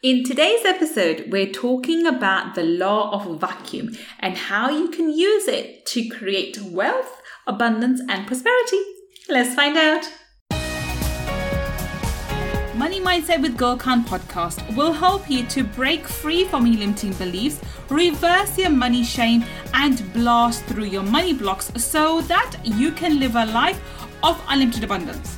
In today's episode, we're talking about the law of vacuum and how you can use it to create wealth, abundance, and prosperity. Let's find out. Money Mindset with Gul Khan podcast will help you to break free from your limiting beliefs, reverse your money shame, and blast through your money blocks so that you can live a life of unlimited abundance.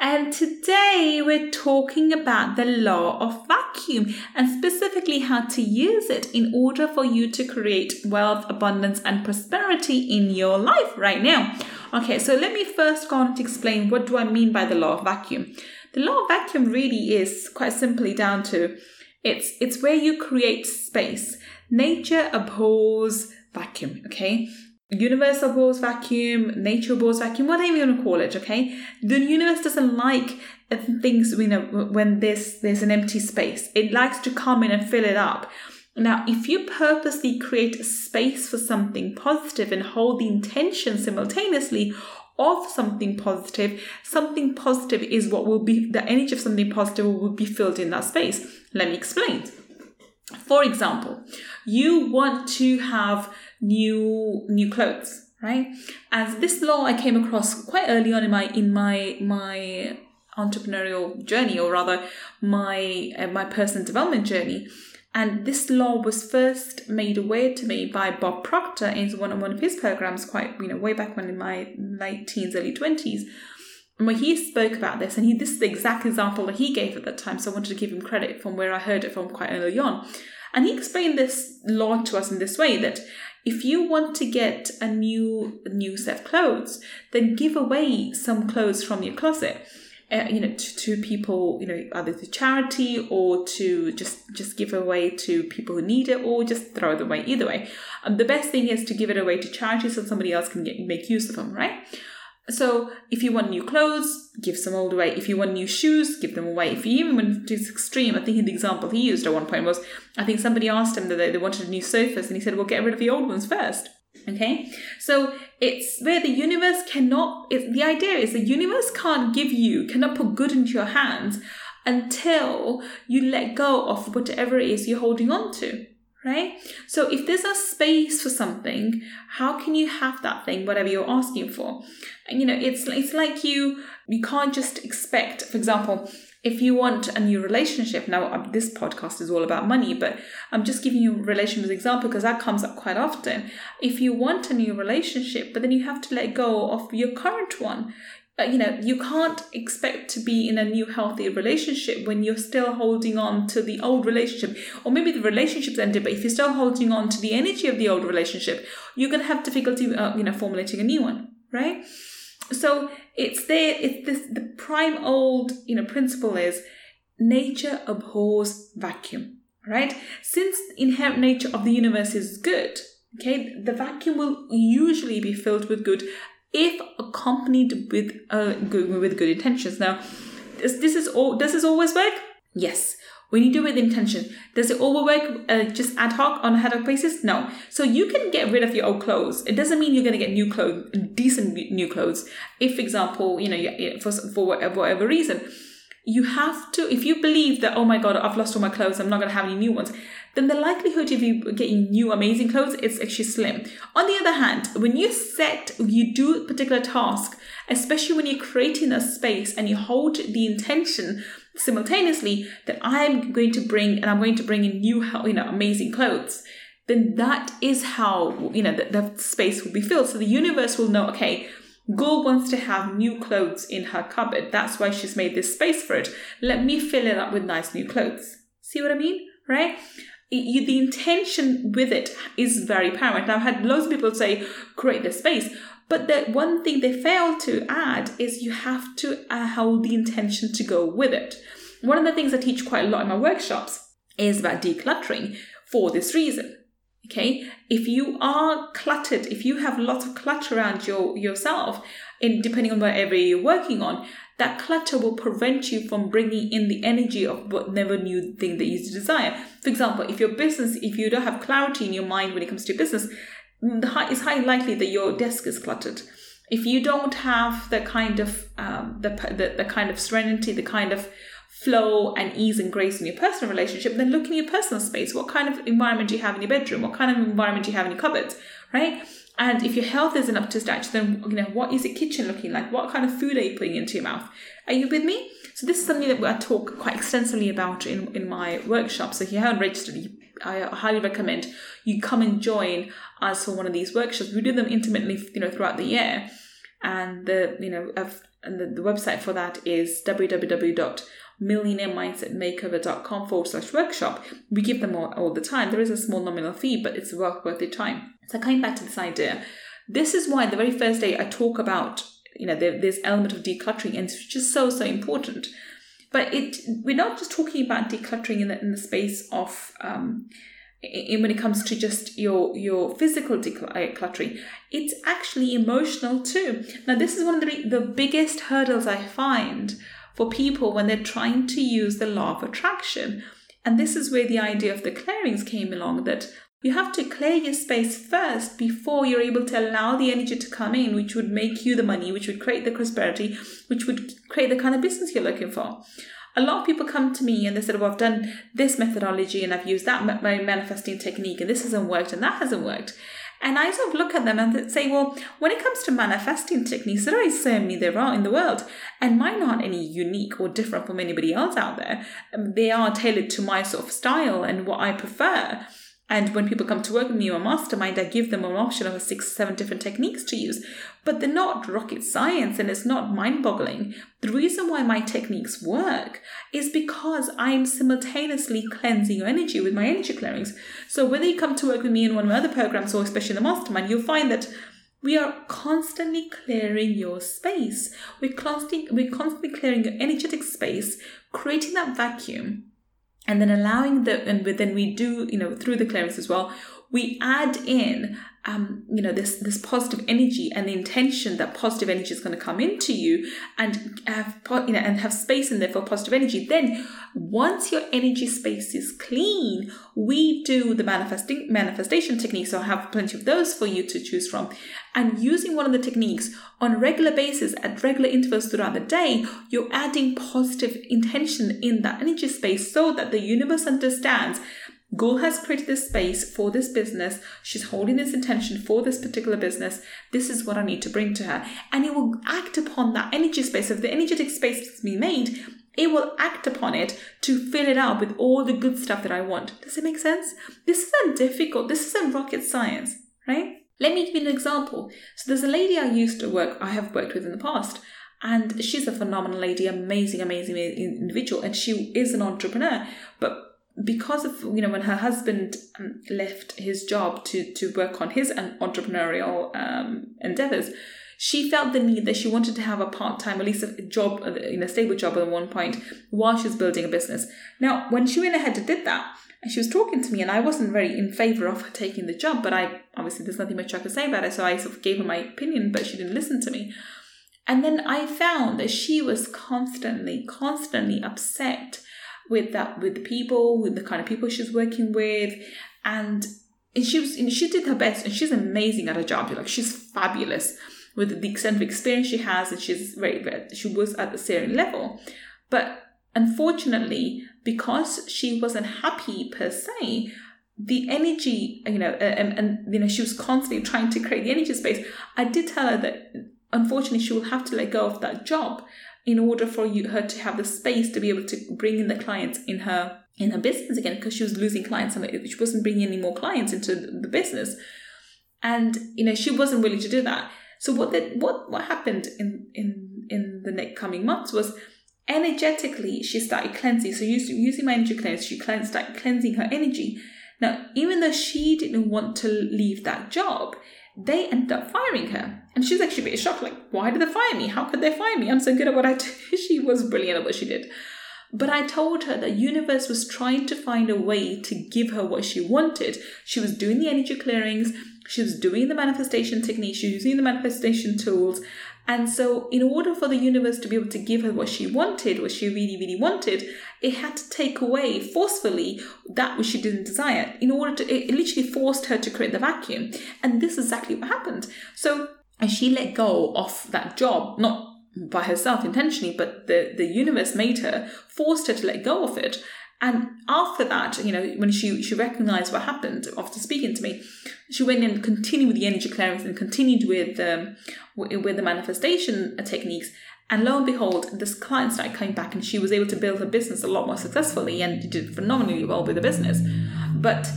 And today we're talking about the law of vacuum and specifically how to use it in order for you to create wealth, abundance, and prosperity in your life right now. Okay, so let me first go on to explain what do I mean by the law of vacuum. The law of vacuum really is quite simply down to it's it's where you create space. Nature abhors vacuum, okay? Universe abhors vacuum, nature abhors vacuum, whatever you want to call it, okay? The universe doesn't like things, you know, when there's there's an empty space. It likes to come in and fill it up. Now, if you purposely create a space for something positive and hold the intention simultaneously of something positive, something positive is what will be the energy of something positive will be filled in that space. Let me explain. For example, you want to have new new clothes, right? As this law I came across quite early on in my in my my entrepreneurial journey, or rather my uh, my personal development journey. And this law was first made aware to me by Bob Proctor in one of, one of his programs, quite you know way back when in my late teens, early twenties, where he spoke about this. And he this is the exact example that he gave at that time. So I wanted to give him credit from where I heard it from quite early on. And he explained this law to us in this way that if you want to get a new new set of clothes, then give away some clothes from your closet. Uh, you know, to, to people, you know, either to charity or to just just give away to people who need it, or just throw it away. Either way, um, the best thing is to give it away to charity so somebody else can get make use of them, right? So if you want new clothes, give some old away. If you want new shoes, give them away. If you even went to extreme, I think the example he used at one point was, I think somebody asked him that they, wanted new sofas, and he said, "Well, get rid of the old ones first. Okay, so it's where the universe cannot. the idea is the universe can't give you, cannot put good into your hands until you let go of whatever it is you're holding on to right? So if there's a space for something, how can you have that thing, whatever you're asking for? And you know, it's it's like you you can't just expect, for example, if you want a new relationship now uh, this podcast is all about money but i'm just giving you a relationship as example because that comes up quite often if you want a new relationship but then you have to let go of your current one you know, you can't expect to be in a new healthy relationship when you're still holding on to the old relationship. Or maybe the relationship's ended, but if you're still holding on to the energy of the old relationship, you're going to have difficulty, uh, you know, formulating a new one, right? So it's there, it's this, the prime old, you know, principle is nature abhors vacuum, right? Since the inherent nature of the universe is good, okay, the vacuum will usually be filled with good if accompanied with uh, good, with good intentions. Now, this, this is all. Does this always work? Yes. When you do it with intention, does it all work uh, just ad hoc on a ad hoc basis? No. So you can get rid of your old clothes. It doesn't mean you're going to get new clothes, decent new clothes. If, for example, you know, for for whatever reason, you have to. If you believe that, oh my god, I've lost all my clothes, I'm not going to have any new ones then the likelihood of you getting new amazing clothes is actually slim. On the other hand, when you set, you do a particular task, especially when you're creating a space and you hold the intention simultaneously that I'm going to bring and I'm going to bring in new, you know, amazing clothes, then that is how, you know, the, the space will be filled. So the universe will know, okay, Gul wants to have new clothes in her cupboard. That's why she's made this space for it. Let me fill it up with nice new clothes. See what I mean? Right? you, the intention with it is very paramount. I've had loads of people say, create the space. But the one thing they fail to add is you have to uh, hold the intention to go with it. One of the things I teach quite a lot in my workshops is about decluttering for this reason, Okay, if you are cluttered, if you have lots of clutter around your yourself, and depending on whatever you're working on, that clutter will prevent you from bringing in the energy of whatever new thing that you desire. For example, if your business, if you don't have clarity in your mind when it comes to business, it's highly likely that your desk is cluttered. If you don't have the kind of um, the, the the kind of serenity, the kind of flow and ease and grace in your personal relationship, then look in your personal space. What kind of environment do you have in your bedroom? What kind of environment do you have in your cupboards? Right? And if your health isn't up to scratch, then you know what is your kitchen looking like? What kind of food are you putting into your mouth? Are you with me? So this is something that I talk quite extensively about in, in my workshop. So if you haven't registered, I highly recommend you come and join us for one of these workshops. We do them intermittently, you know, throughout the year. And the you know and the, the website for that is www millionairemindsetmakeover.com forward slash workshop. We give them all, all the time. There is a small nominal fee, but it's well worth your time. So coming back to this idea, this is why the very first day I talk about, you know, this element of decluttering, and it's just so, so important. But it we're not just talking about decluttering in the, in the space of um, in, when it comes to just your your physical decluttering it's actually emotional too now this is one of the, the biggest hurdles i find for people when they're trying to use the law of attraction. And this is where the idea of the clearings came along that you have to clear your space first before you're able to allow the energy to come in, which would make you the money, which would create the prosperity, which would create the kind of business you're looking for. A lot of people come to me and they said, Well, I've done this methodology and I've used that manifesting technique and this hasn't worked and that hasn't worked. And I sort of look at them and say, well, when it comes to manifesting techniques, there are many there are in the world, and mine aren't any unique or different from anybody else out there. Um, they are tailored to my sort of style and what I prefer. And when people come to work with me or mastermind, I give them an option of six, seven different techniques to use. But they're not rocket science and it's not mind boggling. The reason why my techniques work is because I'm simultaneously cleansing your energy with my energy clearings. So whether you come to work with me in one of my other programs or especially in the mastermind, you'll find that we are constantly clearing your space. We're constantly, we're constantly clearing your energetic space, creating that vacuum and then allowing the and then we do you know through the clearance as well we add in um, you know this this positive energy and the intention that positive energy is going to come into you and have you know and have space in there for positive energy then once your energy space is clean we do the manifesting manifestation techniques. So i have plenty of those for you to choose from. And using one of the techniques on a regular basis at regular intervals throughout the day you're adding positive intention in that energy space so that the universe understands Gul has created this space for this business. She's holding this intention for this particular business. This is what I need to bring to her. And it will act upon that energy space. If the energetic space has been made, it will act upon it to fill it out with all the good stuff that I want. Does it make sense? This isn't difficult. This isn't rocket science, right? Let me give you an example. So there's a lady I used to work, I have worked with in the past, and she's a phenomenal lady, amazing, amazing individual, and she is an entrepreneur. But because of you know when her husband um, left his job to to work on his entrepreneurial um, endeavors she felt the need that she wanted to have a part-time at least a job in a stable job at one point while she was building a business. Now when she went ahead and did that and she was talking to me and i wasn't very in favor of her taking the job but i obviously there's nothing much i could say about it so i sort of gave her my opinion but she didn't listen to me. And then i found that she was constantly constantly upset with that with the people, with the kind of people she's working with, and and she was and she did her best, and she's amazing at her job. Like she's fabulous with the extent of experience she has, and she's very, very she was at the certain level, but unfortunately, because she wasn't happy per se, the energy, you know, uh, and, and you know, she was constantly trying to create the energy space. I did tell her that unfortunately she will have to let go of that job in order for you her to have the space to be able to bring in the clients in her in her business again because she was losing clients and she wasn't bringing any more clients into the business. And you know she wasn't willing to do that. So what that what what happened in in in the next coming months was energetically she started cleansing. So using, using my energy cleanse she cleansed started cleansing her energy. Now even though she didn't want to leave that job they ended up firing her. And she's actually a bit shocked, like, why did they fire me? How could they fire me? I'm so good at what I do. she was brilliant at what she did. But I told her that the universe was trying to find a way to give her what she wanted. She was doing the energy clearings, she was doing the manifestation technique, she was using the manifestation tools. And so, in order for the universe to be able to give her what she wanted, what she really, really wanted, it had to take away forcefully that which she didn't desire. In order to, it literally forced her to create the vacuum. And this is exactly what happened. So, and she let go of that job, not by herself intentionally, but the, the universe made her, forced her to let go of it. And after that, you know, when she, she recognized what happened after speaking to me, she went and continued with the energy clearance and continued with um, with the manifestation techniques. And lo and behold, this client started coming back, and she was able to build her business a lot more successfully and did phenomenally well with the business. But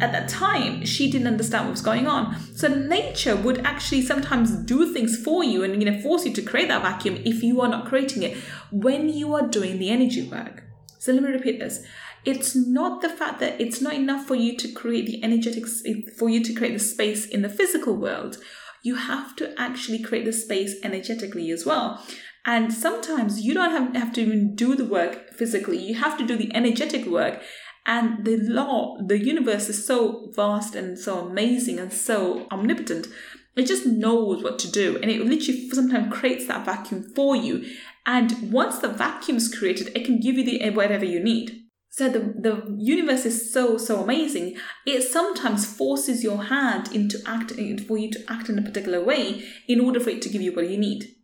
at that time she didn't understand what was going on so nature would actually sometimes do things for you and you know force you to create that vacuum if you are not creating it when you are doing the energy work so let me repeat this it's not the fact that it's not enough for you to create the energetics for you to create the space in the physical world you have to actually create the space energetically as well and sometimes you don't have, have to even do the work physically you have to do the energetic work and the law, the universe is so vast and so amazing and so omnipotent. It just knows what to do. And it literally sometimes creates that vacuum for you. And once the vacuum is created, it can give you the eh, whatever you need. So the, the universe is so, so amazing. It sometimes forces your hand into act eh, for you to act in a particular way in order for it to give you what you need.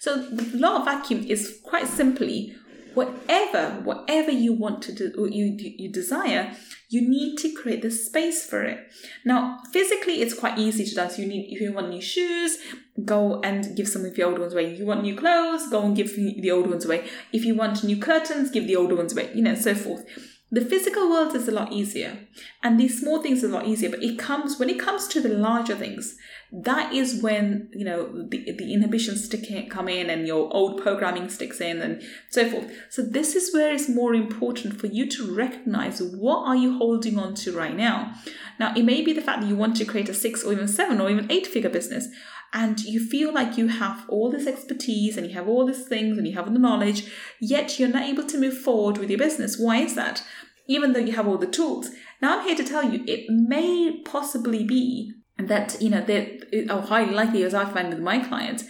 So the law of vacuum is quite simply whatever whatever you want to do you you desire you need to create the space for it. Now physically it's quite easy to do so you need if you want new shoes go and give some of the old ones away. You want new clothes go and give the old ones away. If you want new curtains give the old ones away you know so forth the physical world is a lot easier and these small things are a lot easier but it comes when it comes to the larger things that is when you know the, the inhibitions stick in, come in and your old programming sticks in and so forth so this is where it's more important for you to recognize what are you holding on to right now now it may be the fact that you want to create a six or even seven or even eight figure business and you feel like you have all this expertise and you have all these things and you have the knowledge, yet you're not able to move forward with your business. Why is that? Even though you have all the tools. Now I'm here to tell you it may possibly be that, you know, that oh, are highly likely as I find with my clients,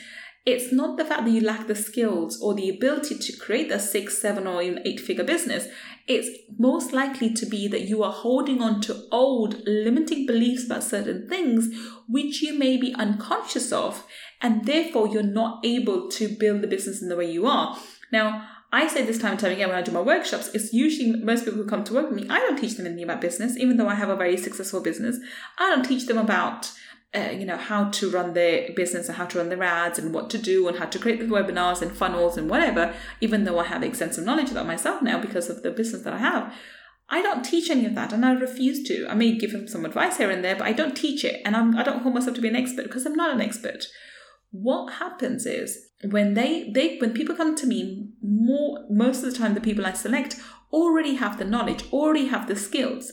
it's not the fact that you lack the skills or the ability to create a six, seven, or even eight figure business. It's most likely to be that you are holding on to old limiting beliefs about certain things which you may be unconscious of, and therefore you're not able to build the business in the way you are. Now, I say this time and time again when I do my workshops, it's usually most people who come to work with me, I don't teach them anything about business, even though I have a very successful business. I don't teach them about uh, you know how to run their business and how to run their ads and what to do and how to create the webinars and funnels and whatever even though i have extensive knowledge about myself now because of the business that i have. I don't teach any of that and i refuse to. I may give them some advice here and there but i don't teach it and I'm, i don't hold myself to be an expert because i'm not an expert. What happens is when they they when people come to me more most of the time the people i select already have the knowledge already have the skills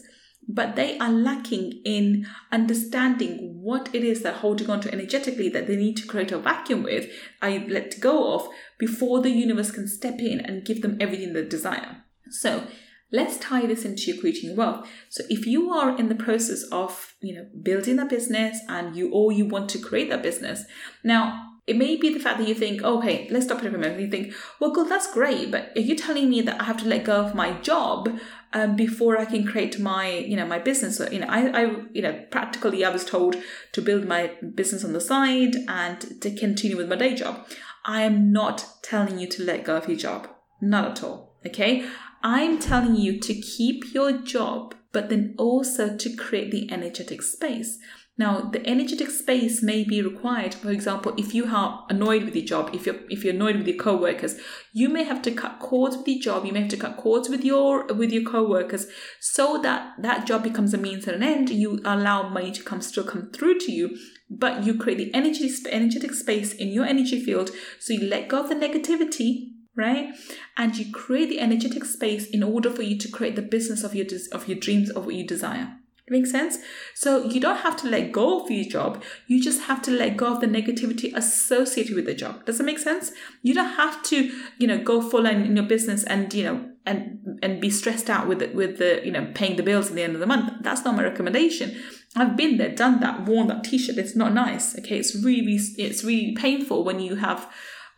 but they are lacking in understanding what it is they're holding on to energetically that they need to create a vacuum with, I let go of, before the universe can step in and give them everything they desire. So let's tie this into your creating wealth. So if you are in the process of, you know, building a business and you or you want to create that business, now it may be the fact that you think, okay, let's stop it for a moment. You think, well, good, that's great, but are you telling me that I have to let go of my job um, before I can create my, you know, my business? You know, I, I, you know, practically I was told to build my business on the side and to continue with my day job. I am not telling you to let go of your job, not at all. Okay, I'm telling you to keep your job, but then also to create the energetic space. Now, the energetic space may be required. For example, if you are annoyed with your job, if you're if you're annoyed with your co-workers, you may have to cut cords with your job. You may have to cut cords with your with your co-workers, so that that job becomes a means and an end. You allow money to come still come through to you, but you create the energy energetic space in your energy field. So you let go of the negativity right and you create the energetic space in order for you to create the business of your of your dreams of what you desire It makes sense? So you don't have to let go of your job. You just have to let go of the negativity associated with the job. Does that make sense? You don't have to, you know, go full on in your business and, you know, and and be stressed out with it with the, you know, paying the bills at the end of the month. That's not my recommendation. I've been there, done that, worn that t-shirt. It's not nice. Okay. It's really it's really painful when you have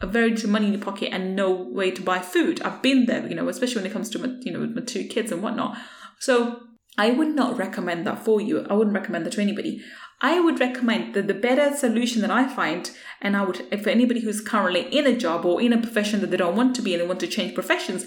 a very little money in your pocket and no way to buy food. I've been there, you know, especially when it comes to my, you know, my two kids and whatnot. So I would not recommend that for you. I wouldn't recommend that to anybody. I would recommend that the better solution that I find, and I would, for anybody who's currently in a job or in a profession that they don't want to be and they want to change professions,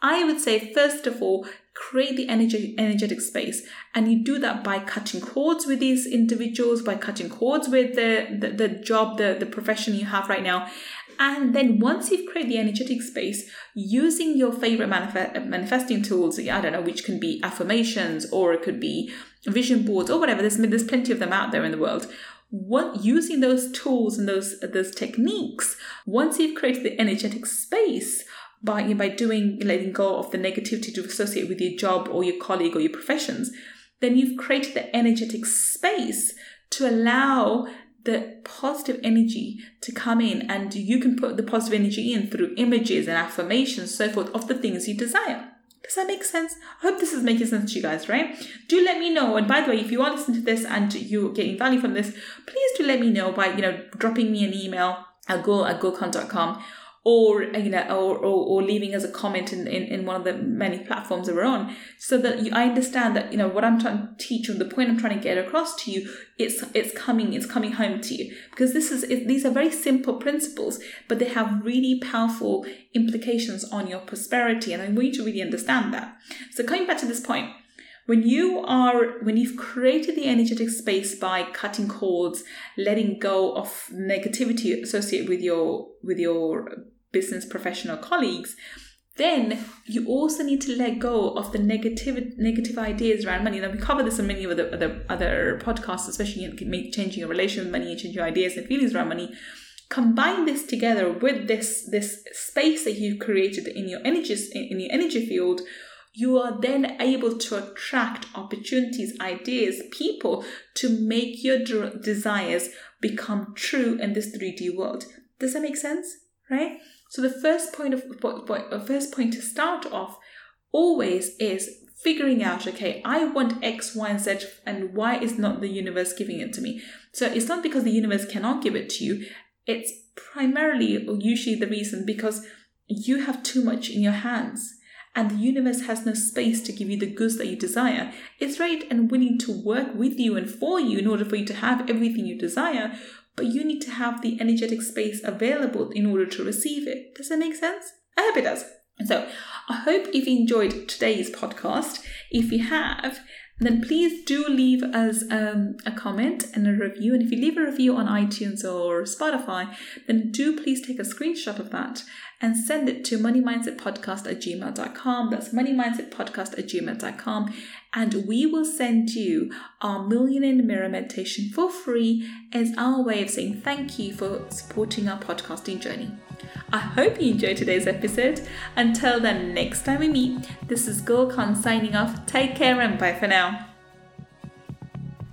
I would say, first of all, create the energy, energetic space. And you do that by cutting cords with these individuals, by cutting cords with the, the, the job, the, the profession you have right now. And then once you've created the energetic space, using your favorite manif- manifesting tools, I don't know, which can be affirmations or it could be vision boards or whatever, there's, there's plenty of them out there in the world. What, using those tools and those, those techniques, once you've created the energetic space, by, by doing letting go of the negativity to associate with your job or your colleague or your professions, then you've created the energetic space to allow the positive energy to come in and you can put the positive energy in through images and affirmations so forth of the things you desire. Does that make sense? I hope this is making sense to you guys right? Do let me know and by the way if you are listening to this and you're getting value from this please do let me know by you know dropping me an email at gul at gulkhan.com or you know or, or, or leaving as a comment in, in, in one of the many platforms that we're on. So that you, i understand that you know what i'm trying to teach you the point i'm trying to get across to you it's it's coming it's coming home to you. Because this is it, these are very simple principles but they have really powerful implications on your prosperity and i want you to really understand that. So coming back to this point when you are when you've created the energetic space by cutting cords letting go of negativity associated with your with your business professional colleagues, then you also need to let go of the negative negative ideas around money. Now we cover this in many of the other other podcasts, especially in changing your relation with money and changing your ideas and feelings around money. Combine this together with this this space that you've created in your energy in your energy field. You are then able to attract opportunities, ideas, people to make your desires become true in this 3D world. Does that make sense? Right? So the first point of point, uh, first point to start off always is figuring out okay i want x y and z and why is not the universe giving it to me so it's not because the universe cannot give it to you it's primarily or usually the reason because you have too much in your hands and the universe has no space to give you the goods that you desire. It's right and willing to work with you and for you in order for you to have everything you desire, but you need to have the energetic space available in order to receive it. Does that make sense? I hope it does. So, I hope you've enjoyed today's podcast. If you have, then please do leave us um, a comment and a review. And if you leave a review on iTunes or Spotify, then do please take a screenshot of that and send it to moneymindsetpodcast at gmail.com. That's moneymindsetpodcast at gmail.com. And we will send you our Million in the Mirror meditation for free as our way of saying thank you for supporting our podcasting journey. I hope you enjoyed today's episode. Until then, next time we meet, this is Gul Khan signing off. Take care and bye for now.